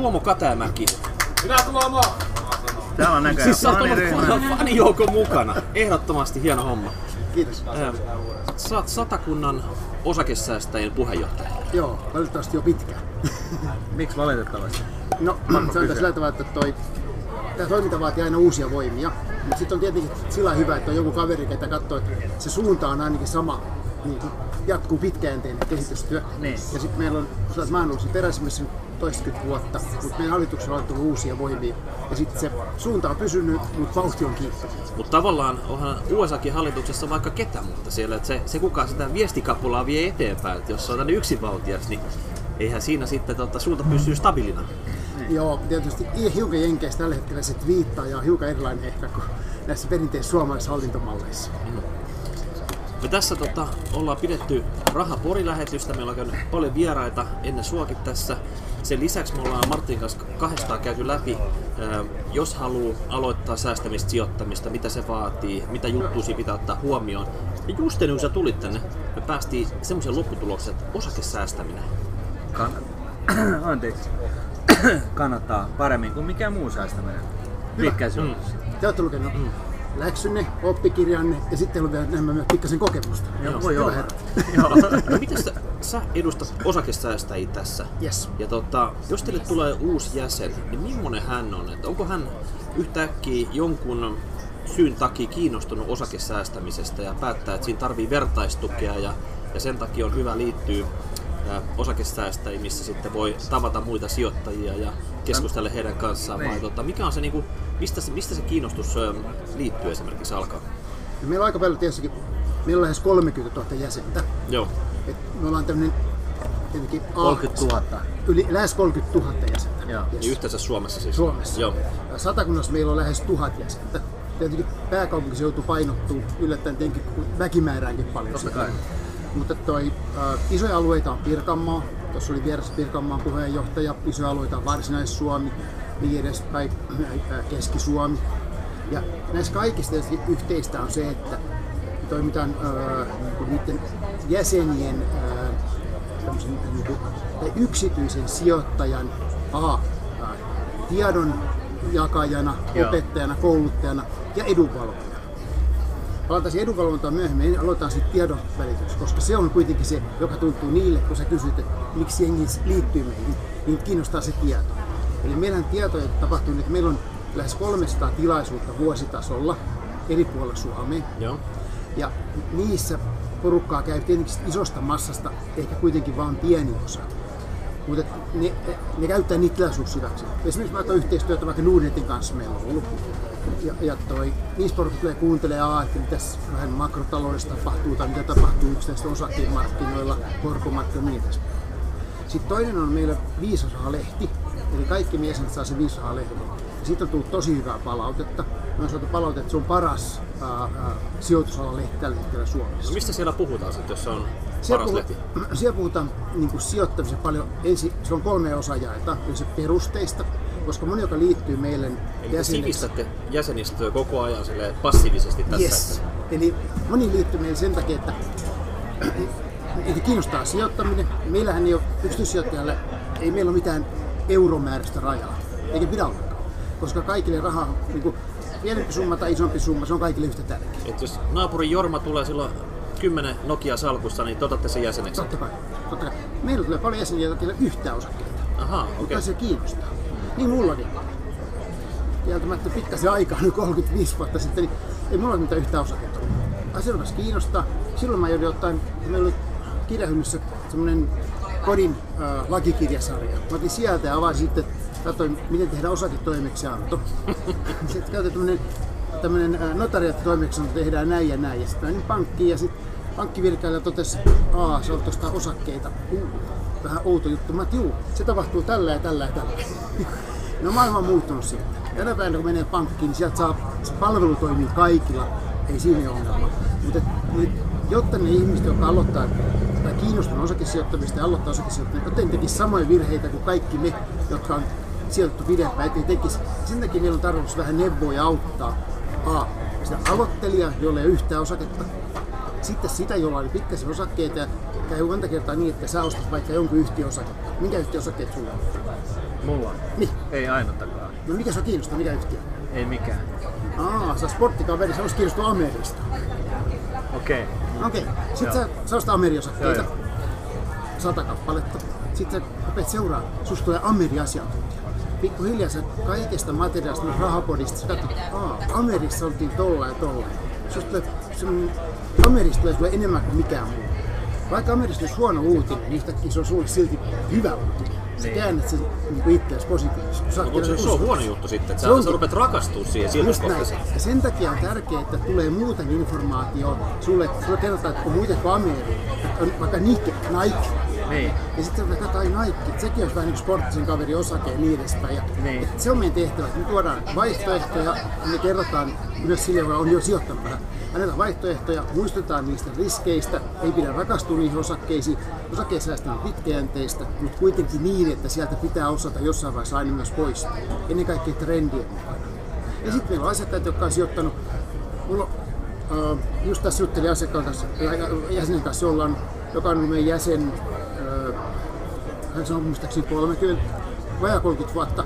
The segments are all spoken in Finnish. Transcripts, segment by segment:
Tuomo Katamäki. Minä Tuomo! Täällä on näköjään Siis sä oot faniryhmä. fanijoukon mukana. Ehdottomasti hieno homma. Kiitos. Ähm, Sä oot satakunnan osakesäästäjien puheenjohtaja. Joo, valitettavasti jo pitkään. Miksi valitettavasti? No, se on sillä tavalla, että toi, tämä toiminta vaatii aina uusia voimia. Mutta sitten on tietenkin sillä hyvä, että on joku kaveri, ketä katsoo, että se suunta on ainakin sama, niin jatkuu pitkäjänteinen kehitystyö. Niin. Ja sitten meillä on, mä oon ollut nyt toistakymmentä vuotta, mutta meidän hallituksella on tullut uusia voimia. Ja sitten se suunta on pysynyt, mutta vauhti on kiihtynyt. Mutta tavallaan onhan USAkin hallituksessa vaikka ketä, mutta siellä että se, se kuka sitä viestikapulaa vie eteenpäin, että jos on tänne yksinvaltias, niin eihän siinä sitten tota, suunta pysyy stabiilina. Joo, tietysti hiukan jenkeistä tällä hetkellä se viittaa ja on hiukan erilainen ehkä kuin näissä perinteisissä suomalaisissa hallintomalleissa. Me tässä tota, ollaan pidetty rahaporilähetystä, meillä on käynyt paljon vieraita ennen suokin tässä. Sen lisäksi me ollaan Martin kanssa kahdestaan käyty läpi, jos haluaa aloittaa säästämistä, sijoittamista, mitä se vaatii, mitä juttuja pitää ottaa huomioon. Ja just ennen kuin sä tulit tänne, me päästiin semmoisen lopputulokseen, että osakesäästäminen. Kann... Anteeksi. Kannattaa paremmin kuin mikään muu säästäminen. Pitkään mm. Te olette lukenut läksynne, oppikirjanne ja sitten on vielä enemmän myös pikkasen kokemusta. Joo, Voi joo. olla. Joo. No miten sä, sä edustat osakesäästäjiä tässä? Yes. Ja tota, jos teille tulee uusi jäsen, niin millainen hän on? Että onko hän yhtäkkiä jonkun syyn takia kiinnostunut osakesäästämisestä ja päättää, että siinä tarvii vertaistukea ja, ja sen takia on hyvä liittyä ää, osakesäästäjiin, missä sitten voi tavata muita sijoittajia ja keskustella heidän kanssaan. Vai Niin. tota, mikä on se, niinku, mistä, se, mistä se kiinnostus liittyy esimerkiksi alkaa? Ja meillä on aika paljon tietysti, meillä on lähes 30 000 jäsentä. Joo. Et me ollaan tämmöinen tietenkin A- 30 000. Yli, lähes 30 000 jäsentä. Joo. Yes. Niin yhteensä Suomessa siis? Suomessa. Joo. Ja Satakunnassa meillä on lähes tuhat jäsentä. Tietenkin pääkaupunki joutuu painottuu yllättäen tietenkin väkimääräänkin paljon. Totta kai. Mutta toi, äh, isoja alueita on Pirkanmaa. Tuossa oli vieressä Pirkanmaan puheenjohtaja. Isoja alueita on Varsinais-Suomi, niin edespäin, äh, Keski-Suomi. Ja näissä tietysti yhteistä on se, että toimitaan äh, niin niiden jäsenien äh, niin kuin, tai yksityisen sijoittajan A, äh, tiedon jakajana, opettajana, kouluttajana ja edunvalvojana. Palataan siihen edunvalvontaan myöhemmin, aloitetaan sitten tiedon välitys, koska se on kuitenkin se, joka tuntuu niille, kun sä kysyt, että miksi jengi liittyy meihin, niin kiinnostaa se tieto. Eli meidän tietoja tapahtuu nyt, meillä on lähes 300 tilaisuutta vuositasolla eri puolilla Suomea. Joo. Ja niissä porukkaa käy tietenkin isosta massasta ehkä kuitenkin vain pieni osa. Mutta ne, ne käyttää niitä tilaisuuksia hyväksi. Esimerkiksi vaikka yhteistyötä vaikka Nordnetin kanssa meillä on ollut. Ja, ja toi, niissä porukat tulee kuuntelemaan, että mitä vähän makrotaloudessa tapahtuu tai mitä tapahtuu yksittäisten osakemarkkinoilla, korkomarkkinoilla ja niin edespäin. Sitten toinen on meillä viisasaha-lehti, eli kaikki jäsenet saa sen viisasaha-lehden. Siitä on tullut tosi hyvää palautetta. Me on saatu palautetta, että se on paras ää, ää, sijoitusalan lehti tällä hetkellä Suomessa. No mistä siellä puhutaan sitten, jos se on Siellä, puhu, lehti? siellä puhutaan niin sijoittamisen paljon. Ensin, se on kolme osaa jaeta. Eli se perusteista, koska moni, joka liittyy meille Eli sivistätte jäsenistöä koko ajan passiivisesti tässä. Yes. Eli moni liittyy meille sen takia, että että kiinnostaa sijoittaminen. Meillähän ei ole yksityissijoittajalle, ei meillä ole mitään euromääräistä rajaa, eikä pidä ollakaan. Koska kaikille raha, niin kuin pienempi summa tai isompi summa, se on kaikille yhtä tärkeä. Et jos naapurin Jorma tulee silloin 10 Nokia salkussa, niin te otatte sen jäseneksi. Totta kai. Totta kai. Meillä tulee paljon jäseniä, joilla ei ole yhtään osakkeita. Ahaa, okei. Mutta se kiinnostaa. Niin mullakin. Kieltämättä pikkasen aikaa, nyt 35 vuotta sitten, niin ei mulla ole mitään yhtään osaketta. Asiakas kiinnostaa. Silloin mä joudun ottaa, meillä oli kirjahyllyssä semmoinen kodin äh, lakikirjasarja. Mä otin sieltä ja avasin sitten, katsoin miten tehdään osaketoimeksianto. sitten käytetään tämmöinen tämmöinen notariaattitoimeksianto tehdään näin ja näin. Ja sitten menin pankkiin ja sitten pankkivirkailija totesi, että se on tuosta osakkeita. Vähän outo juttu. Mä juu, se tapahtuu tällä ja tällä ja tällä. No maailma on muuttunut siitä. Tänä päivänä kun menee pankkiin, niin sieltä saa, se palvelu toimii kaikilla, ei siinä ole ongelma. Mutta jotta ne ihmiset, jotka aloittaa tai kiinnostunut osakesijoittamista ja aloittaa osakesijoittamista, jotta ne tekisi samoja virheitä kuin kaikki me, jotka on sijoitettu pidempään, ettei tekisi. Sen takia meillä on tarkoitus vähän neuvoa ja auttaa A, sitä aloittelijaa, jolla ei ole yhtään osaketta, sitten sitä, jolla oli pikkasen osakkeita ja käy monta kertaa niin, että sä ostat vaikka jonkun yhtiön osaketta. Minkä yhtiön osakkeet sulla on? Mulla? Niin. Ei ainuttakaan. No mikä sua kiinnostaa, mikä yhtiö? Ei mikään. Aa, sä sporttikaveri, sä olisit kiinnostunut Amerista. Okei. Okei, sit Joo. sä, sä ostat Ameri-osakkeita. Sata kappaletta. Sitten sä rupeat seuraa, susta tulee Ameri-asiantuntija. Pikkuhiljaa sä kaikesta materiaalista, myös rahapodista, sä katsot, aa, Amerissa oltiin tolla ja tolla. Susta sun, Amerista tulee sulle enemmän kuin mikään muu. Vaikka Amerista olisi huono uutinen, niin yhtäkkiä se on sulle silti hyvä uutinen. Sä Niin. käännät sen niin itseäsi positiivisesti. Oot Mutta se, se on huono juttu sitten, että Se sä, onkin. sä rupeat rakastua siihen siltä. Ja sen takia on tärkeää, että tulee muuta informaatiota. Sulle, sulle kerrotaan, että on muita kuin Ameri. Että on vaikka Nike, Nike. Niin. Ja sitten ruvetaan katsoa, ai Nike, sekin olisi vähän niin sporttisen kaverin osake ja niin edespäin. Ja Niin. se on meidän tehtävä, että me tuodaan vaihtoehtoja ja me kerrotaan myös sille, joka on jo sijoittanut vähän. Annetaan vaihtoehtoja, muistutetaan niistä riskeistä, ei pidä rakastua niihin osakkeisiin. Osakesäästö on pitkäjänteistä, mutta kuitenkin niin, että sieltä pitää osata jossain vaiheessa aina myös pois. Ennen kaikkea trendien mukana. Ja sitten meillä on asiakkaita, jotka on sijoittanut, mulla äh, just tässä juttelin asiakkaan kanssa, ä- jäsenen kanssa, jolla on, joka on meidän jäsen, äh, hän sanoi muistaakseni 30, vajaa 30 vuotta,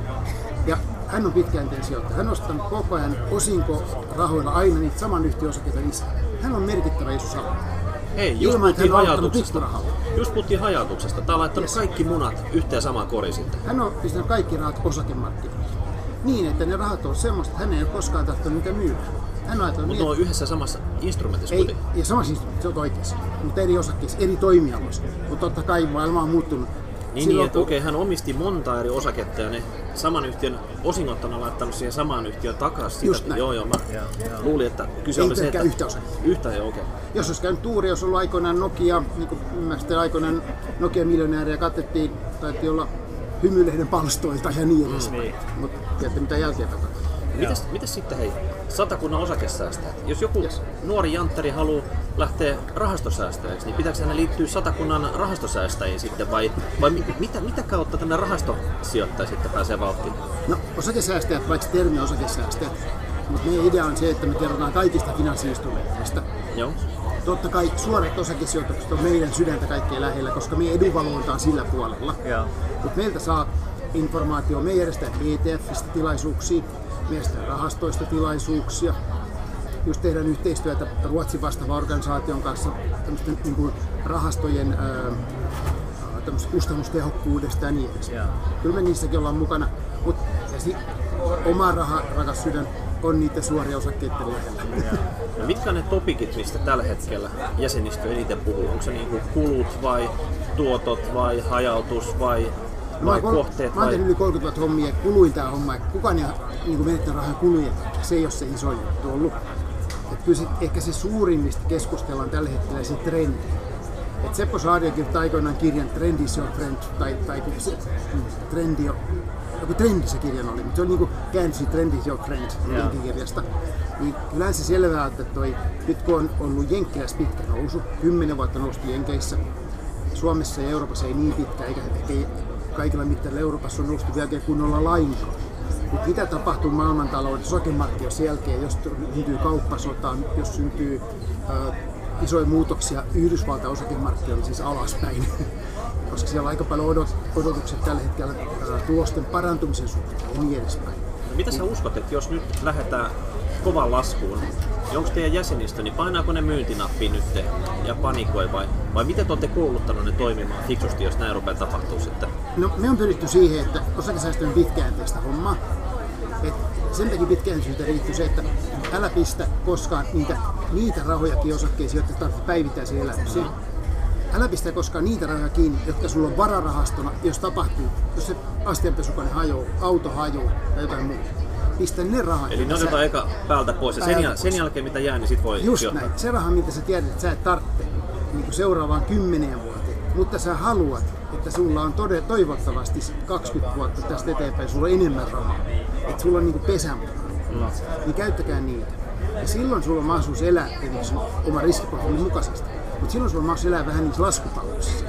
ja hän on pitkäjänteinen sijoittaja. Hän on ostanut koko ajan osinkorahoilla aina niitä saman yhtiön osakkeita lisää. Hän on merkittävä sala. Hei, just Ilman, puhuttiin on hajautuksesta. Just puhuttiin hajautuksesta. Tää on laittanut Yes. kaikki munat yhteen samaan koriin sitten. Hän on pistänyt kaikki rahat osakemarkkinoille. Niin, että ne rahat on semmoista, että hän ei ole koskaan tahtonut niitä myydä. Hän on Mutta niin, ne on yhdessä samassa instrumentissa Ei, ja samassa instituutiossa, se on oikeassa, mutta eri osakkeissa, eri toimialoissa. Mutta totta kai maailma on muuttunut. Niin, niin että okei, hän omisti monta eri osaketta ja ne saman yhtiön osingot on laittanut siihen samaan yhtiön takaisin. Just Sitä, näin. joo, joo, mä Joo, joo. luulin, että kyse Ei oli se, että... yhtä osaketta. Yhtä, joo, okei. Jos olisi käynyt tuuri, jos ollut aikoinaan Nokia, niin kuin ymmärsitte aikoinaan Nokia-miljonääri ja katsottiin, taiti olla hymylehden palstoilta ja niin edespäin. niin. Mutta tiedätte mitä jälkeen tapahtuu. Mitäs, mitäs sitten hei, satakunnan osakesäästäjät? Jos joku Yes. nuori jantteri haluaa lähteä rahastosäästäjäksi, niin pitääkö hänen liittyä satakunnan rahastosäästäjiin sitten vai, vai mi- mitä, mitä kautta tänne rahastosijoittaja sitten pääsee vauhtiin? No, osakesäästäjät, vaikka termi osakesäästäjät, mutta meidän idea on se, että me kerrotaan kaikista finanssiinstrumenteista. Joo. Totta kai suorat osakesijoitukset on meidän sydäntä kaikkein lähellä, koska meidän edunvalvonta on sillä puolella. Joo. Mutta meiltä saa informaatio, me järjestetään ETFistä tilaisuuksia, järjestetään rahastoista tilaisuuksia, just tehdään yhteistyötä Ruotsin vastaavan organisaation kanssa tämmöisten niin kuin rahastojen ää, kustannustehokkuudesta ja niin edespäin. Joo. Kyllä me niissäkin ollaan mukana, mutta oma raha, rakas sydän, on niitä suoria osakkeiden lähellä. No mitkä ne topikit, mistä tällä hetkellä jäsenistö eniten puhuu? Onko se niinku kulut vai tuotot vai hajautus vai, Mä oon, kohteet mä oon tehnyt yli 30 vuotta hommia ja kuluin tää homma. ja Kukaan ei niin menettänyt rahaa kulujen takia. Se ei ole se iso juttu ollut. Et kyllä se, ehkä se suurin, mistä keskustellaan tällä hetkellä, se trendi. Et Seppo Saario kirjoitti aikoinaan kirjan Trend is your friend, tai, tai se mm, trendi on, joku trendi se kirjan oli, mutta se on niinku käännös Trend is your friend Joo. kirjasta. Niin kyllähän se selvää, että toi, nyt kun on ollut Jenkkilässä pitkä nousu, 10 vuotta noustu Jenkeissä, Suomessa ja Euroopassa ei niin pitkä, eikä ehkä ei kaikilla mittarilla Euroopassa on noustu vielä kunnolla lainkaan. Mutta mitä tapahtuu maailmantaloudessa, osakemarkkinoissa jälkeen, jos syntyy kauppasota, jos syntyy äh, isoja muutoksia Yhdysvaltain osakemarkkinoilla, siis alaspäin, koska siellä on aika paljon odot, odotukset tällä hetkellä äh, tulosten parantumisen suhteen ja niin edespäin. No mitä sä uskot, että jos nyt lähdetään kovaan laskuun, onko teidän jäsenistö, niin painaako ne myyntinappiin nyt ja panikoi vai, vai miten te olette kouluttanut ne toimimaan fiksusti, jos näin rupeaa tapahtuu sitten? No, me on pyritty siihen, että osakesäästö on pitkäjänteistä hommaa. Et sen takia pitkäjänteisyyteen liittyy se, että älä pistä koskaan niitä, niitä rahojakin osakkeisiin, jotka tarvitset päivittäiseen elämiseen. Älä pistä koskaan niitä rahoja kiinni, jotka sulla on vararahastona, jos tapahtuu, jos se astianpesukone hajoaa, auto hajoaa tai jotain muuta. Pistä ne rahat. Eli ne sä- otetaan eka päältä pois ja sen, jäl- sen jälkeen mitä jää, niin sit voi Just sijoittaa. näin. Se raha, mitä sä tiedät, että sä et tarvitse niin kuin seuraavaan kymmeneen vuoteen. Mutta sä haluat, että sulla on tode, toivottavasti 20 vuotta tästä eteenpäin, sulla on enemmän rahaa. Että sulla on niin kuin pesän Mm. Niin käyttäkää niitä. Ja silloin sulla on mahdollisuus elää tietenkin oma riskiprofiilin mukaisesti. Mutta silloin sulla on mahdollisuus elää vähän niissä laskupalveluissa.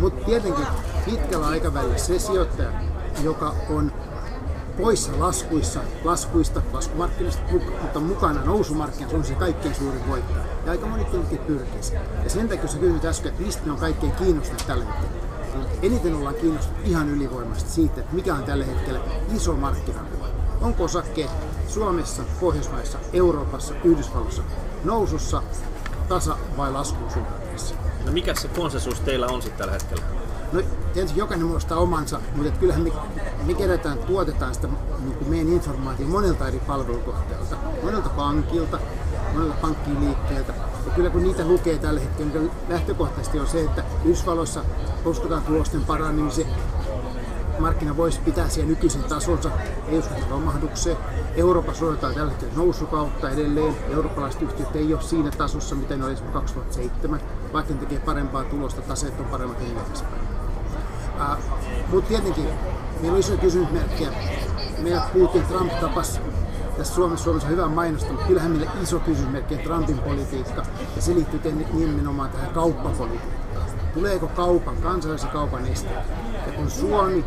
Mutta tietenkin pitkällä aikavälillä se sijoittaja, joka on poissa laskuissa, laskuista, laskumarkkinoista, mutta mukana nousumarkkinassa on se kaikkein suurin voittaja. Ja aika moni tietenkin pyrkii Ja sen takia, kun sä kysyt äsken, että mistä ne on kaikkein kiinnostuneet tällä hetkellä, niin eniten ollaan kiinnostuneet ihan ylivoimaisesti siitä, että mikä on tällä hetkellä iso markkina. Onko osakkeet Suomessa, Pohjoismaissa, Euroopassa, Yhdysvalloissa nousussa, tasa- vai laskuun suhdanteessa? No mikä se konsensus teillä on sitten tällä hetkellä? No tietysti jokainen muodostaa omansa, mutta kyllähän me, me kerätään, tuotetaan sitä niin kuin meidän informaatiota monelta eri palvelutuotteilta, monelta pankilta, monelta pankkiliikkeeltä. Ja kyllä kun niitä lukee tällä hetkellä, niin lähtökohtaisesti on se, että Yhdysvalloissa uskotaan tulosten paranemiseen, markkina voisi pitää siellä nykyisen tasonsa, ei uskota romahdukseen. Euroopassa odotetaan tällä hetkellä nousukautta edelleen. Eurooppalaiset yhtiöt ei ole siinä tasossa, mitä ne oli 2007, vaikka ne tekee parempaa tulosta, taseet on paremmat ja niin edespäin. Mutta tietenkin meillä on isoja kysymysmerkkejä. Meillä Putin Trump tapas tässä Suomessa, Suomessa on hyvä mainosta, mutta kyllähän meillä iso kysymysmerkki on Trumpin politiikka ja se liittyy nimenomaan tähän kauppapolitiikkaan. Tuleeko kaupan, kansainvälisen kaupan esteet? Ja kun Suomi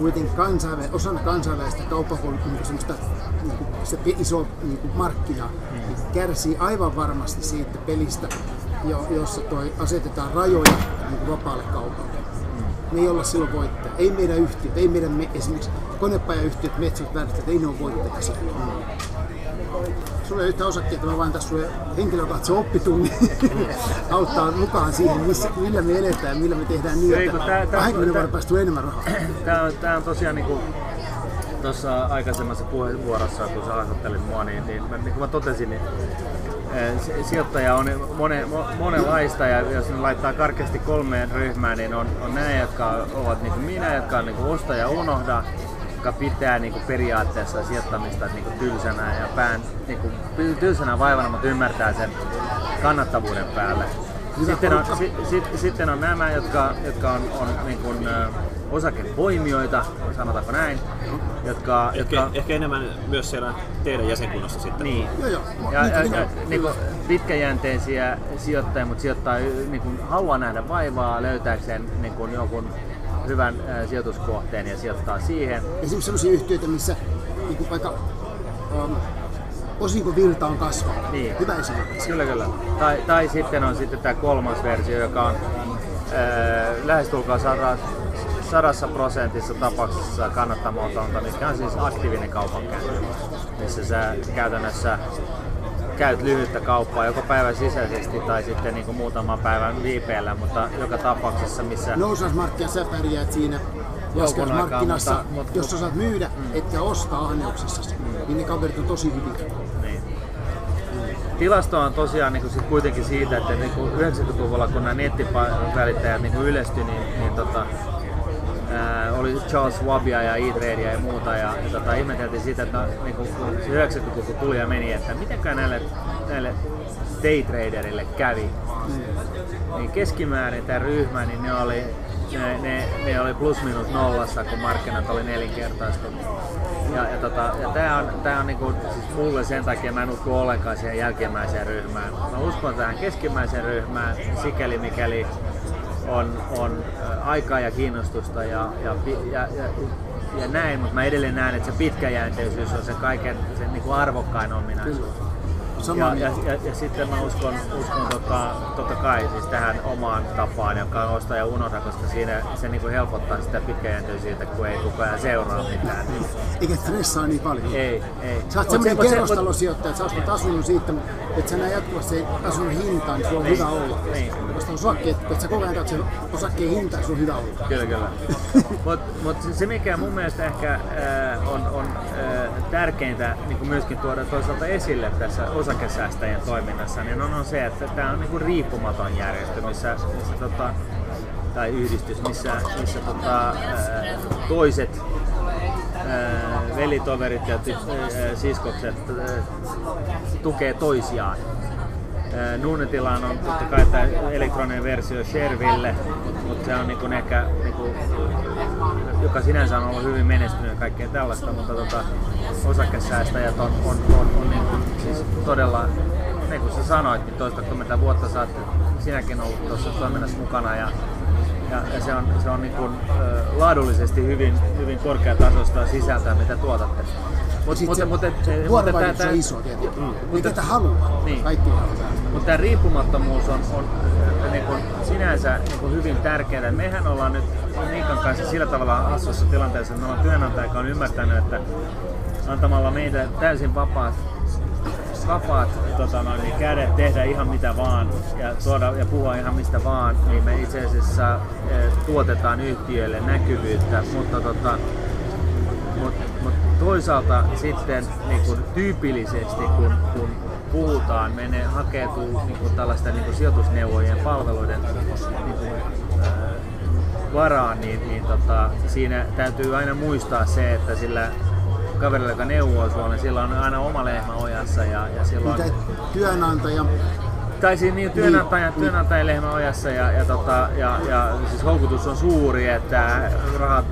kuitenkin kansainvä, osana kansainvälistä kauppapolitiikkaa niin se iso niin kuin markkina niin kärsii aivan varmasti siitä pelistä, jossa toi asetetaan rajoja niin kuin vapaalle kaupalle me ei olla silloin voittaja. Ei meidän yhtiöt, ei meidän me, esimerkiksi konepajayhtiöt, metsät, väärät, ei ne ole voittajia siellä. Sulla ei yhtä osakkeita, mä vain tässä sulle henkilökohtaisen oppitunnin auttaa mukaan siihen, missä, millä me eletään, millä me tehdään niin, että 20 vuoden päästä tulee enemmän rahaa. Tämä on, on tosiaan niin kuin tuossa aikaisemmassa puheenvuorossa, kun sä haastattelit mua, niin, niin, niin kuin mä totesin, niin sijoittaja on mone, monenlaista ja jos ne laittaa karkeasti kolmeen ryhmään, niin on, on nämä, jotka ovat niin kuin minä, jotka on niin kuin osta ja unohda, jotka pitää niin kuin periaatteessa sijoittamista niin kuin tylsänä ja pään, niin kuin, tylsänä vaivana, mutta ymmärtää sen kannattavuuden päälle. Sitten on, si, si, sitten on nämä, jotka, jotka on, on niin kuin, osakepoimijoita, sanotaanko näin, jotka... Ehkä, jotka... ehkä enemmän myös siellä teidän jäsenkunnassa sitten. Niin. Joo, joo. Ja, ja, ja, niin kuin pitkäjänteisiä sijoittajia, mutta sijoittaa niin kuin, haluaa nähdä vaivaa löytääkseen niin kuin, jonkun hyvän sijoituskohteen ja sijoittaa siihen. Esimerkiksi sellaisia yhtiöitä, missä niin kuin vaikka um, osinkovirta on kasvanut. Niin. Hyvä esimerkki. Kyllä, kyllä. Tai, tai sitten on sitten tämä kolmas versio, joka on ää, lähestulkoon sadassa prosentissa tapauksessa kannattamatonta, mikä on siis aktiivinen kaupankäynti, missä sä käytännössä käyt lyhyttä kauppaa joko päivän sisäisesti tai sitten niin kuin muutaman päivän viipeellä, mutta joka tapauksessa missä... Nousasmarkkia sä pärjäät siinä laskeutusmarkkinassa, mutta, mutta, jos sä saat myydä, mm. etkä ostaa anneuksessa, mm. niin ne kaverit on tosi hyvin. Niin. Tilasto on tosiaan niin kuin sit kuitenkin siitä, että niin kuin 90-luvulla kun nämä nettivälittäjät niin ylestyi, niin, niin tota, oli Charles Schwabia ja E-Tradea ja muuta ja, ja tota, ihmeteltiin sitä, että no, niin kun, kun se 90-luku tuli ja meni, että mitenkään näille, näille daytraderille kävi. Mm. Niin keskimäärin tämä ryhmä, niin ne oli, ne, ne, ne oli plus minus nollassa, kun markkinat oli nelinkertaistunut. Ja, ja, tota, ja tää on, tää on niinku, siis mulle sen takia mä en usko ollenkaan siihen jälkimmäiseen ryhmään. Mä uskon tähän keskimmäiseen ryhmään, sikäli mikäli on, on aikaa ja kiinnostusta ja, ja, ja, ja, ja näin, mutta mä edelleen näen, että se pitkäjänteisyys on se kaiken se niin kuin arvokkain ominaisuus. Ja, ja, ja, ja, sitten mä uskon, uskon tota, totta kai siis tähän omaan tapaan, joka on osta ja unohda, koska siinä se niinku helpottaa sitä pitkäjänteisyyttä, kun ei koko ajan seuraa mitään. Eikä stressaa niin paljon. Ei, ei. Sä oot semmoinen kerrostalosijoittaja, että sä ostat asunnon siitä, että sä jatkuvasti asunnon hintaan, niin sulla on niin. hyvä olla. Niin. Koska osakkeet, että sä koko ajan sen osakkeen hintaan, sulla on hyvä olla. Kyllä, kyllä. Mutta mut se mikä mun mielestä ehkä äh, on, on äh, tärkeintä niin myöskin tuoda toisaalta esille tässä osa osakesäästäjien toiminnassa, niin on, on se, että tämä on niinku riippumaton järjestö, missä, missä tota, tai yhdistys, missä, missä tota, toiset velitoverit ja siskokset tukee toisiaan. Nuunetilaan on totta kai tämä elektroninen versio Sherville, mutta se on niinku ehkä, niinku, joka sinänsä on ollut hyvin menestynyt ja kaikkea tällaista, mutta tota, osakesäästäjät on, on, on, on niinku, siis todella, niin kuin sä sanoit, niin toista 30 vuotta sä oot sinäkin ollut tuossa toiminnassa mukana ja ja, ja se on, se on niin kuin, laadullisesti hyvin, hyvin korkeatasoista sisältöä, mitä tuotatte. Mut, Mut, se mutta, mutta, mutta, tää- on iso tietenkin. Mm. Mutta- tätä haluaa. Niin. Kaikki haluaa. mutta tämä riippumattomuus on, on niin kuin sinänsä niin kuin hyvin tärkeää. Mehän ollaan nyt Miikan kanssa sillä tavalla hassussa tilanteessa, että me ollaan työnantaja, joka on ymmärtänyt, että antamalla meitä täysin vapaat, vapaat tota noin, niin kädet tehdä ihan mitä vaan ja tuoda ja puhua ihan mistä vaan, niin me itse asiassa eh, tuotetaan yhtiöille näkyvyyttä, mutta tota, mutta mut toisaalta sitten niin kun tyypillisesti, kun, kun puhutaan, menee hakeutuu niin kun tällaista niin kun sijoitusneuvojen palveluiden niin kun, ää, varaan, niin, niin tota, siinä täytyy aina muistaa se, että sillä kaverilla, joka neuvoo sua, niin sillä on aina oma lehmä ojassa ja, ja silloin... Mitä työnantaja, Tai siis niin, työnantajan, Niin. työnantajan lehmä ojassa ja, ja, tota, ja, ja siis houkutus on suuri, että rahat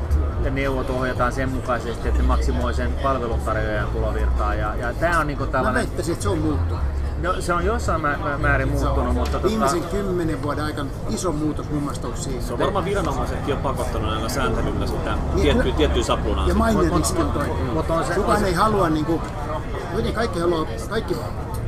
ja neuvot ohjataan sen mukaisesti, että maksimoi sen palveluntarjoajan tulovirtaa. Ja, ja tämä on niinku mä tällainen, väittäisin, että se on muuttunut. No, se on jossain mä, mä, määrin muuttunut, mutta tota, viimeisen kymmenen vuoden aikana iso muutos mun mielestä on siinä. Se on varmaan viranomaisetkin on pakottanut näillä sääntelyllä sitä Niin, tiettyä, tiettyä saplunaa. Ja riski on toi. mut on se- Kukaan on se- ei halua, niin kuin, kuitenkin kaikki haluaa, kaikki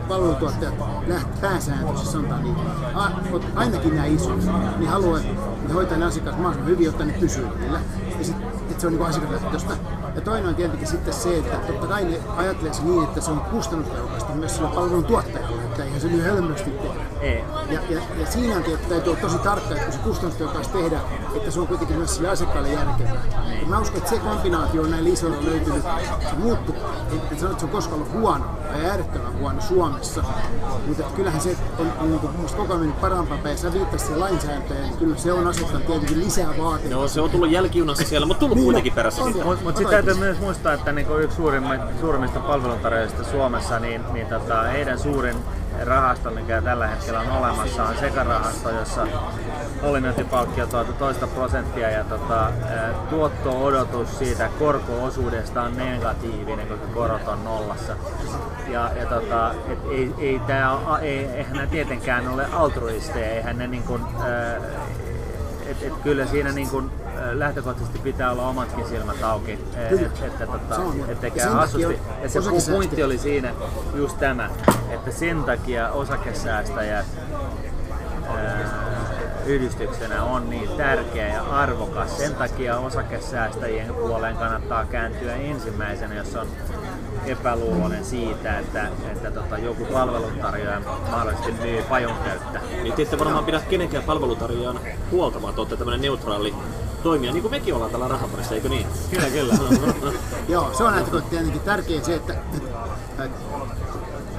palvelutuottajat läht- pääsääntöisesti sanotaan niin, a, mut ainakin nämä isot, niin haluaa, että ne hoitaa ne asiakkaat mahdollisimman hyvin, jotta ne pysyy niillä. Ja sit, että se on niin asiakaslähtöistä. Ja toinen on tietenkin sitten se, että totta kai ne ajattelee se niin, että se on kustannustehokasta myös sillä palvelun tuottajalle, että eihän se nyt hölmösti tehdä. Ei. Ja, ja, ja siinä on tietysti, täytyy olla tosi tarkka, että kun se kustannustehokkaas tehdä, että se on kuitenkin myös sille asiakkaalle järkevää. Ja mä uskon, että se kombinaatio on näin isoilla löytynyt. Se muuttuu, en sano, että se on koskaan ollut huono tai äärettömän huono Suomessa, mutta että kyllähän se on, on niin kuin, musta koko ajan mennyt parempaan päin. Sä viittasit siihen lainsäädäntöön, niin kyllä se on asettanut tietenkin lisää vaatimuksia. Joo, se on tullut jälkijunassa siellä, mutta tullut Niin, kuitenkin perässä on. Mutta mut sitten täytyy myös muistaa, että niinku yksi suurimmista palveluntarjoajista Suomessa, niin, niin tota, heidän suurin rahasto, mikä tällä hetkellä on olemassa, on sekarahasto, jossa hallinnointipalkkio tuota toista prosenttia ja tota, tuotto-odotus siitä korko-osuudesta on negatiivinen, koska korot on nollassa. Ja, ja tota, et ei, ei tää, ei, eihän nämä tietenkään ole altruisteja, eihän ne niin kuin, et, et kyllä siinä niin kuin, lähtökohtaisesti pitää olla omatkin silmät auki, et, että tota, joo. ettei Ja käy sen hassusti. takia Ja se pointti oli siinä just tämä, että sen takia osakesäästäjät ää, yhdistyksenä on niin tärkeä ja arvokas. Sen takia osakesäästäjien puoleen kannattaa kääntyä ensimmäisenä, jos on epäluuloinen siitä, että, että tota, joku palveluntarjoaja mahdollisesti myy pajon käyttä. Niin te ette varmaan pidä kenenkään palvelutarjoajan huolta, vaan te olette tämmöinen neutraali toimija, niin kuin mekin ollaan täällä rahaparissa, eikö niin? Kyllä, kyllä. Joo, se on näitä tietenkin tärkeä se, että, että, että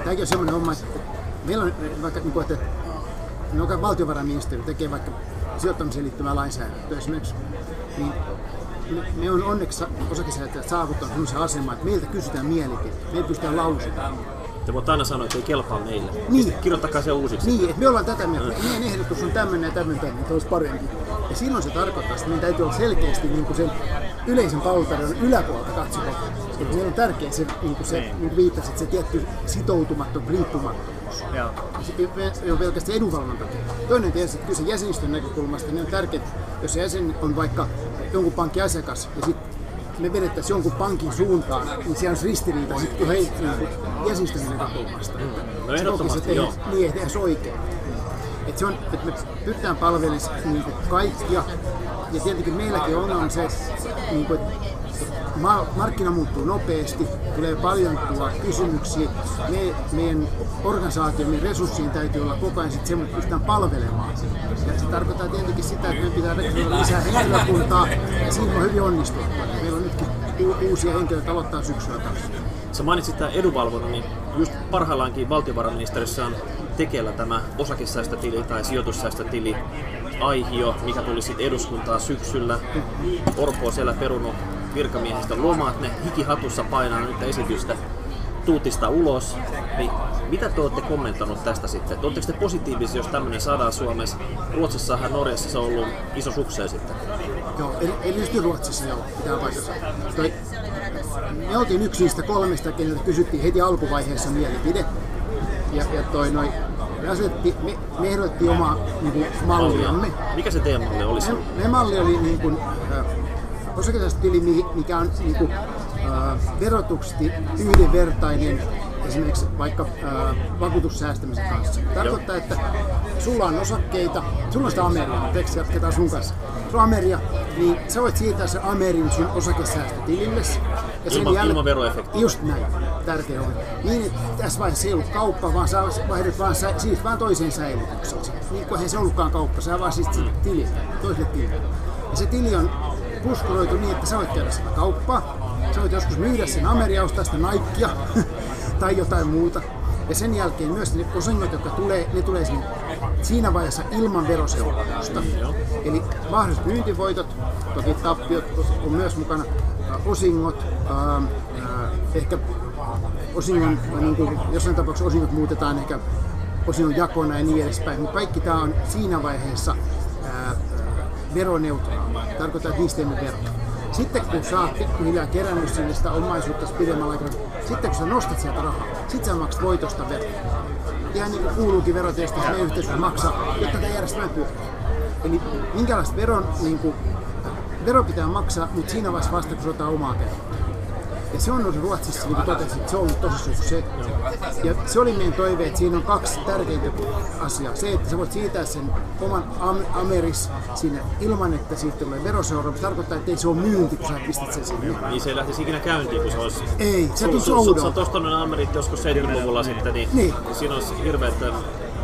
tämäkin on semmoinen homma, että meillä on vaikka, niin kuin, että joka valtiovarainministeri tekee vaikka sijoittamiseen liittyvää lainsäädäntöä esimerkiksi, niin me, me on onneksi osakesäätäjät saavuttanut sellaisen aseman, että meiltä kysytään mielipide, meiltä pystytään lausumaan. Te voitte aina sanoa, että ei kelpaa meille. Niin. Kirjoittakaa se uusiksi. Niin, että me ollaan tätä mieltä, että meidän ehdotus on tämmöinen ja tämmöinen, tämmöinen, että olisi parempi. Ja silloin se tarkoittaa, että meidän täytyy olla selkeästi niin kuin sen yleisen palveluntarjonnan yläpuolelta katsoa. Että meillä on tärkeä se, niin kuin se Niin. niin kuin viittasit, se tietty sitoutumattomuus, riippumattomuus. Joo. Ja se ei ole pelkästään edunvalvonta. Toinen tietysti, että kyllä se jäsenistön näkökulmasta niin on tärkeää, jos se jäsen on vaikka jonkun pankin asiakas ja sitten me vedettäisiin jonkun pankin suuntaan, niin siellä olisi ristiriita sitten kun hei, niin kuin jäsenistön näkökulmasta. No Se ehdottomasti, joo. Niin, ei tehdä oikein. Et se on, että me pyritään palvelemaan niin kaikkia. Ja tietenkin meilläkin on, on se, niin kuin, että ma- markkina muuttuu nopeasti, tulee paljon tulla kysymyksiä. Me, meidän organisaatio, meidän resurssiin täytyy olla koko ajan semmoinen, että pystytään palvelemaan. Ja se tarkoittaa tietenkin sitä, että meidän pitää rekrytoida lisää henkilökuntaa, ja siinä on hyvin onnistuttu. Meillä on nytkin uusia henkilöitä aloittaa syksyllä taas. Sä mainitsit tämän edunvalvonnan, niin just parhaillaankin valtiovarainministeriössä on tekeillä tämä osakesäästötili tai sijoitussäästötili aihio, mikä tuli sitten eduskuntaa syksyllä. Orpo on siellä perunut virkamiehistä lomat, ne hikihatussa painaa nyt esitystä tuutista ulos. Niin mitä te olette kommentoinut tästä sitten? Oletteko te positiivisia, jos tämmöinen saadaan Suomessa? Ruotsissahan Norjassa se on ollut iso sukseen sitten. Joo, eli, just Ruotsissa joo, pitää paikkansa. Toi, me oltiin yksi niistä kolmesta, keneltä kysyttiin heti alkuvaiheessa mielipide. Ja, ja toi noi, Me, asetti, me, me ehdotettiin omaa niin kuin, malliamme. Mikä se teidän malli olisi? Me, me malli oli niin kuin, äh, osakesäästötili, mikä on niin kuin, äh, verotuksesti yhdenvertainen esimerkiksi vaikka äh, vakuutussäästämisen kanssa. Tarkoittaa, että sulla on osakkeita, sulla on sitä Ameria, teksi jatketaan sun kanssa. Sulla on Ameria, niin sä voit siirtää se Amerin sun osakesäästötilille. Ja Ilman- ilman veroefektiä. Just näin, tärkeä on. Niin, että tässä vaiheessa ei ollut kauppa, vaan sä vaihdot vaan, sä, siis vaan toiseen säilytykseen. Niin kuin eihän se ollutkaan kauppa, sä vaan siis tili, toiselle tilille. Ja se tili on puskuroitu niin, että sä voit käydä sitä kauppaa, sä voit joskus myydä sen Ameria, ostaa sitä Nikea tai jotain muuta. Ja sen jälkeen myös ne osingot, jotka tulee, ne tulee sinne siinä vaiheessa ilman veroseuraamusta. Eli mahdolliset myyntivoitot, toki tappiot on myös mukana, osingot, äh, äh, ehkä osingon, niin kuin, jossain tapauksessa osingot muutetaan ehkä osingon jakona ja niin edespäin, mutta kaikki tämä on siinä vaiheessa ää, veroneutraali. Tarkoittaa, että niistä emme verota. Sitten kun sä oot pikkuhiljaa kerännyt sinne sitä omaisuutta pidemmällä aikaa, sitten kun sä nostat sieltä rahaa, sitten sä maksat voitosta veroa. Ihan niin kuin kuuluukin verotiestä, että meidän yhteiskunta maksaa, jotta tämä järjestelmä pyörii. Eli minkälaista veron, niin kuin, vero pitää maksaa, mutta siinä vaiheessa vasta kun se ottaa omaa käteen. Ja se on ollut Ruotsissa, niin kuin totesin, että se on ollut tosi se. Ja se oli meidän toive, että siinä on kaksi tärkeintä asiaa. Se, että sä voit siirtää sen oman am- Ameris sinne ilman, että siitä tulee veroseuraamus. Tarkoittaa, että ei se ole myynti, kun sä pistät sen sinne. Niin se ei lähtisi ikinä käyntiin, kun se olisi... Ei, se tuntuu Sä oudolta. oot ostanut Amerit joskus 70-luvulla sitten, niin, Niin. siinä olisi hirveät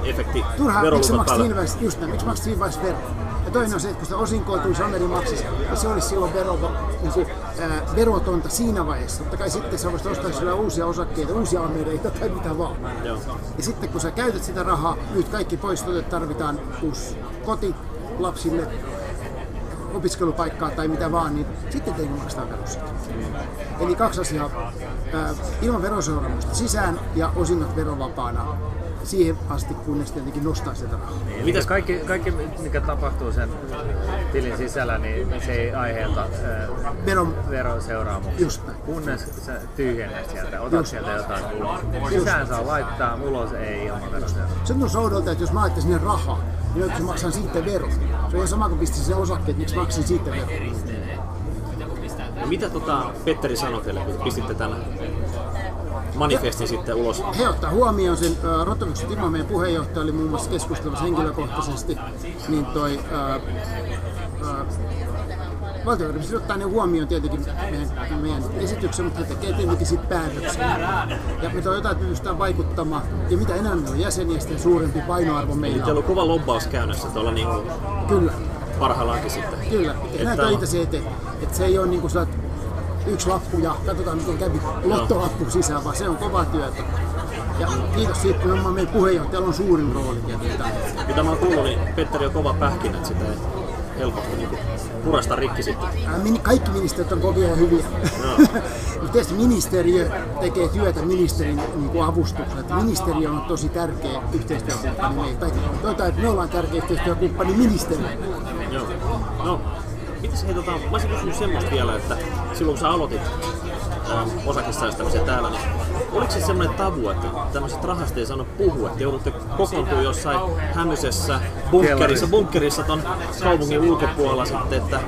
efekti Turhaan, miksi sä päällä. siinä vaiheessa, just näin, miksi maksat siinä vaiheessa veroa? Ja toinen on se, että kun sitä osinkoa tulisi Amerin maksisi, ja se olisi silloin vero, niin kuin, ää, verotonta siinä vaiheessa. Totta kai sitten sä voisit ostaa sillä uusia osakkeita, uusia Ameriita tai mitä vaan. Joo. Ja sitten kun sä käytät sitä rahaa, nyt kaikki pois, että tarvitaan uusi koti lapsille, opiskelupaikkaa tai mitä vaan, niin sitten teidän maksetaan verossa. Eli kaksi asiaa. Ää, ilman veroseuraamusta sisään ja osingot verovapaana siihen asti, kunnes tietenkin nostaa sitä rahaa. Mitäs Mitäs- kaikki, kaikki, mikä tapahtuu sen tilin sisällä, niin se ei aiheuta äh, Veron, veroseuraamuksia. Just näin. Kunnes sä tyhjennät sieltä, otat Just. sieltä jotain ulos. Sisään saa laittaa, ulos ei ilman veroseuraamuksia. se tuntuu oudolta, että jos mä laittaisin sinne rahaa, niin joudutko maksaa siitä vero. Se on ihan sama kuin pistäisin sen osakkeet, miksi maksin siitä vero. No mitä tota Petteri sanoi teille, kun pistitte tämän manifestin sitten ulos? he ottaa huomioon sen, Rotterdamissa Timo, meidän puheenjohtaja, oli muun muassa keskustelussa henkilökohtaisesti, niin toi ää, ää, valtiovarainministeri ottaa ne huomioon tietenkin meidän, meidän esityksen, mutta he tekee tietenkin sitten päätöksen. Ja me toivotaan, että me pystytään vaikuttamaan, ja mitä enemmän meillä on jäseniä, sitä suurempi painoarvo meillä Teillä on. on kova lobbaus käynnissä tuolla niin Kyllä, parhaillaankin sitten. kyllä. Näin Että- töitä se eteen, että se ei ole niin kuin sä yksi lappu ja katsotaan miten kävi lottolappu sisään, vaan se on kovaa työtä. Ja kiitos siitä, kun nimenomaan meidän puheenjohtajalla on suurin rooli tietenkin. Mitä mä oon kuullut, niin Petteri on kova pähkinä, että sitä ei helposti niin purasta rikki sitten. Kaikki ministeriöt on kovia ja hyviä. Mutta tietysti ministeriö tekee työtä ministerin niin kuin avustuksella. Että ministeriö on tosi tärkeä yhteistyökumppani meille. Tai toivotaan, että me ollaan tärkeä yhteistyökumppani ministeriö. Joo. No, mitäs hei, tota, mä olisin kysynyt semmoista vielä, että silloin kun sä aloitit ähm, osakesäästämisen täällä, niin oliko se semmoinen tabu, että tämmöiset rahasta ei saanut puhua, että joudutte kokoontua jossain hämysessä bunkkerissa, bunkkerissa ton kaupungin ulkopuolella sitten, että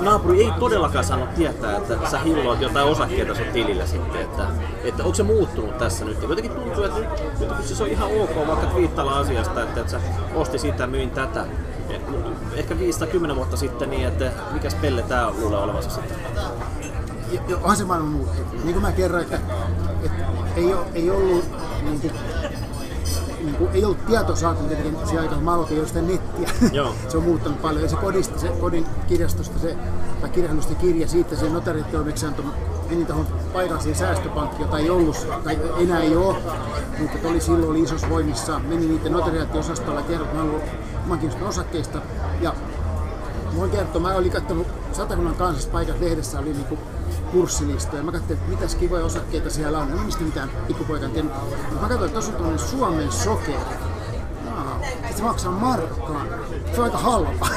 naapuri ei todellakaan saanut tietää, että sä hilloit jotain osakkeita sun tilillä sitten, että, että onko se muuttunut tässä nyt? Jotenkin tuntuu, että nyt, nyt se on ihan ok vaikka twiittalla asiasta, että, että sä osti sitä, myin tätä. Ehkä 5 tai 10 vuotta sitten niin, että mikäs pelle tää luulee olevansa sitten. Onhan se maailma muuttunut. Niin kuin mä kerroin, että, että ei, ei ollut niin kuin, niin kuin, ei ollut tietoa saatu tietenkin siihen aikaan, kun mä aloitin, ollut sitä nettiä. Joo. se on muuttanut paljon. Ja se kodista, se kodin kirjastosta, se, tai kirjastosta kirja, siitä se notarittioimeksianto meni tuohon paikalliseen säästöpankkiin, jota ei ollut, tai enää ei ole, mutta oli silloin oli isossa voimissa, meni niiden notariaattiosastolla että mä kiinnostunut osakkeista. Ja Voin kertoa, mä olin katsonut Satakunnan kansallispaikat lehdessä oli niinku kurssilistoja. Mä katsoin, että mitäs kivoja osakkeita siellä on. En mistä mitään pikkupoika en tiennyt. Mutta mä katsoin, että tuossa on Suomen sokeri. Se maksaa markkaan. Se on aika halpa.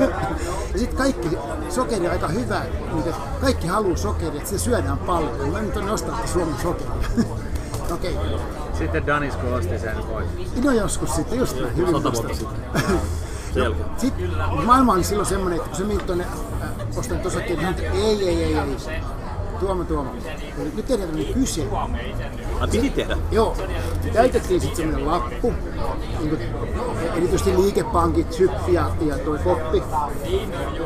ja sitten kaikki, sokeri on aika hyvä. Niin, kaikki haluaa sokeria, että se syödään paljon. Mä nyt on ostaa Suomen sokeria. Okei. Sitten Danisko osti sen pois. No joskus sitten, just näin. Hyvin vuotta sitten. Selkeä. Sitten maailma oli silloin semmoinen, että kun se meni tuonne äh, ostan osakkeet, niin ei, ei, ei, ei, ei. Tuomo, Tuomo. Nyt tehdään tämmöinen kyse. Ai piti tehdä. Joo, täytettiin sitten semmoinen lappu, niin kuin, erityisesti liikepankit, Syppi ja, ja toi Koppi.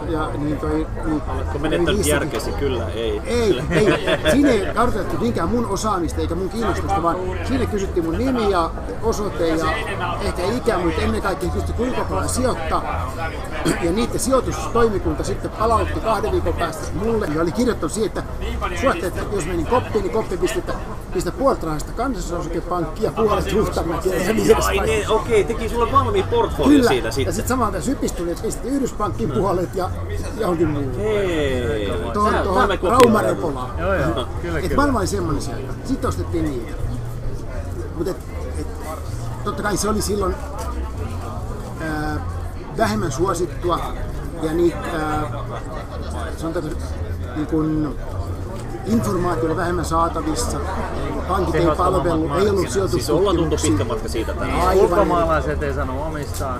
Ja niin toi... Niin, Kun menettänyt järkesi, kyllä, ei. Ei, ei. Siinä ei kartoitettu niinkään mun osaamista eikä mun kiinnostusta, vaan siinä kysyttiin mun nimi ja osoite ja ehkä ikä, mutta ennen kaikkea kysyttiin kuinka paljon sijoittaa. Ja niiden sijoitustoimikunta sitten palautti kahden viikon päästä mulle ja oli kirjoittanut siihen, että suotte, että jos menin koppiin, niin koppi pisti, että pistä puolet rahasta kansallisosakepankkiin ja puolet Ruhtamäkeen ja niin edespäin. ne, okei, teki sulle valmiin portfolio Kyllä, siitä ja sitten. sitten samalta Sypistä tuli, että pisti Yhdyspankkiin puolet ja johonkin muuhun. Hei, Tuohon, tuohon. Raumarepolaan. Joo joo, kyllä Et kyllä. maailma oli semmoinen sieltä. Sitten ostettiin niitä. Mutta et, et, totta kai se oli silloin ää, vähemmän suosittua ja niitä, ää, sanotaanko, niin kun, informaatio oli vähemmän saatavissa, pankit ei palvellut, ei ollut markkinat. Siis ollaan tuntu sijoitustutkimuksia. pitkä matka siitä tänään. Aivan Ulkomaalaiset ei saanut omistaa.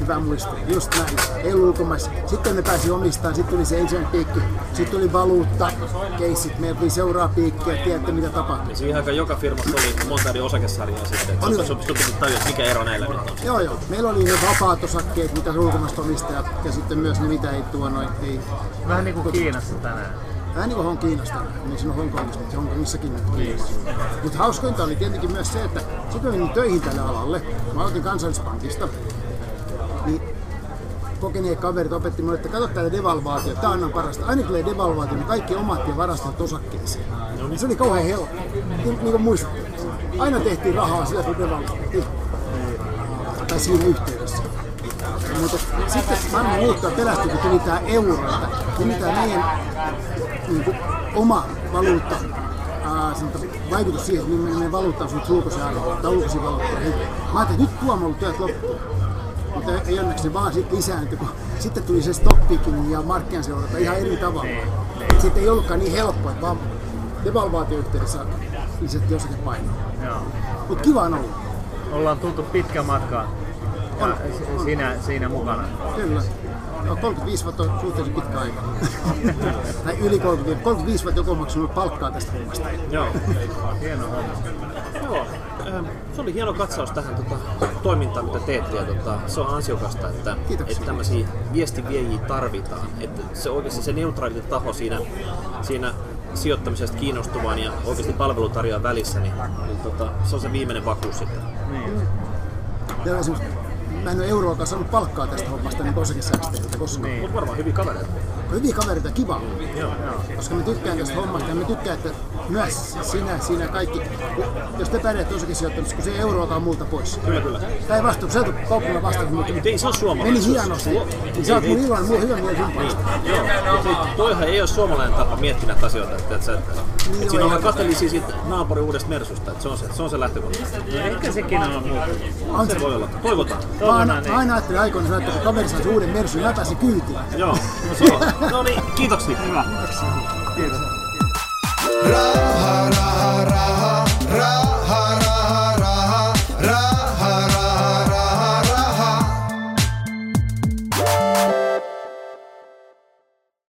Hyvä muisto, just näin. Ei ollut ulkomaissa. Sitten ne pääsi omistamaan, sitten tuli se ensimmäinen piikki, sitten tuli valuutta, keissit, meillä tuli seuraa piikkiä, tiedätte mitä tapahtui. Siihen aikaan joka firmassa oli monta eri osakesarjaa sitten. Se on piti tajua, mikä ero näillä nyt on. Joo, joo. Meillä oli ne vapaat osakkeet, mitä ulkomaista omistajat, ja sitten myös ne, mitä ei tuo noin, ei. Vähän niin kuin Kiinassa tänään. Vähän niin kuin Hong Kiinasta, niin siinä on Hongkongissa, mutta Hongkongissakin on Kiinassa. Mutta hauskointa oli tietenkin myös se, että sitten menin töihin tälle alalle. Mä aloitin kansallispankista. Niin kokeneet kaverit opetti mulle, että katso täällä devalvaatio, tää on parasta. Aina kun tulee devalvaatio, niin kaikki omat ja varastot osakkeeseen. Se oli kauhean helppo, niin, niin kuin muistatte. Aina tehtiin rahaa sillä, kun devalvaatio. Tai siinä yhteydessä. Mutta sitten maailma muuttaa pelästyi, kun tuli tää euro, että tuli tää meidän niin kuin, oma valuutta, ää, vaikutus siihen, että millainen meidän valuutta on ulkoisen arvo, tai ulkoisia valuuttoja. Mä ajattelin, että nyt ollut työt loppuun. Mutta ei onneksi vaan sitten lisääntyi, kun sitten tuli se stoppikin ja markkinaseurata ihan eri tavalla. Et Sitten ei ollutkaan niin helppoa, että vaan devalvaatioyhteydessä lisättiin osakepainoa. Mutta kiva on ollut. Ollaan tultu pitkä matka ja si- siinä, siinä mukana. Kyllä. No, 35 vuotta on suhteellisen pitkä aika. tai yli 35. 35 vuotta joku on maksanut palkkaa tästä hommasta. Joo. Hieno homma. Joo. ähm, Se oli hieno katsaus tähän tota, toimintaan, mitä teette. Ja, tota, se on ansiokasta, että, Kiitoksia. että tämmöisiä viestiviejiä tarvitaan. Että se oikeasti se neutraali taho siinä, siinä sijoittamisesta kiinnostuvan ja oikeasti palvelutarjoajan välissä, niin, niin tota, se on se viimeinen vakuus sitten. Niin. Ja esimerkiksi mä en ole euroakaan saanut palkkaa tästä hommasta niin osakesäästäjiltä koskaan. Niin. Mutta varmaan hyviä kavereita. Hyviä kavereita, kiva. Joo. Koska mä tykkään tästä hommasta ja mä tykkään, että myös sinä, sinä kaikki, jos te pärjäätte osakesijoittamisessa, kun se ei euroakaan multa pois. Kyllä, kyllä. Päinvastoin, sä oot kaupunilla vastaan, mutta ei se ole suomalainen. meni hienosti. Niin sä oot mun iloinen, mulla on hyvä mieli sun puolesta. Joo, toihan ei ole suomalainen tapa miettiä näitä asioita. Että, että, että, Joo, siinä joo. katsellisia siitä naapurin uudesta mersusta. Että se, on se, se on se lähtökohta. No ehkä sekin on muuta. On se. Se voi olla. Toivotaan. Mä aina, mä aina ajattelin aikoina, että kun kaveri saisi uuden mersun, mä pääsin kyytiin. Joo. No, se on. no niin, kiitoksia. Hyvä. Kiitos. Raha, raha, raha,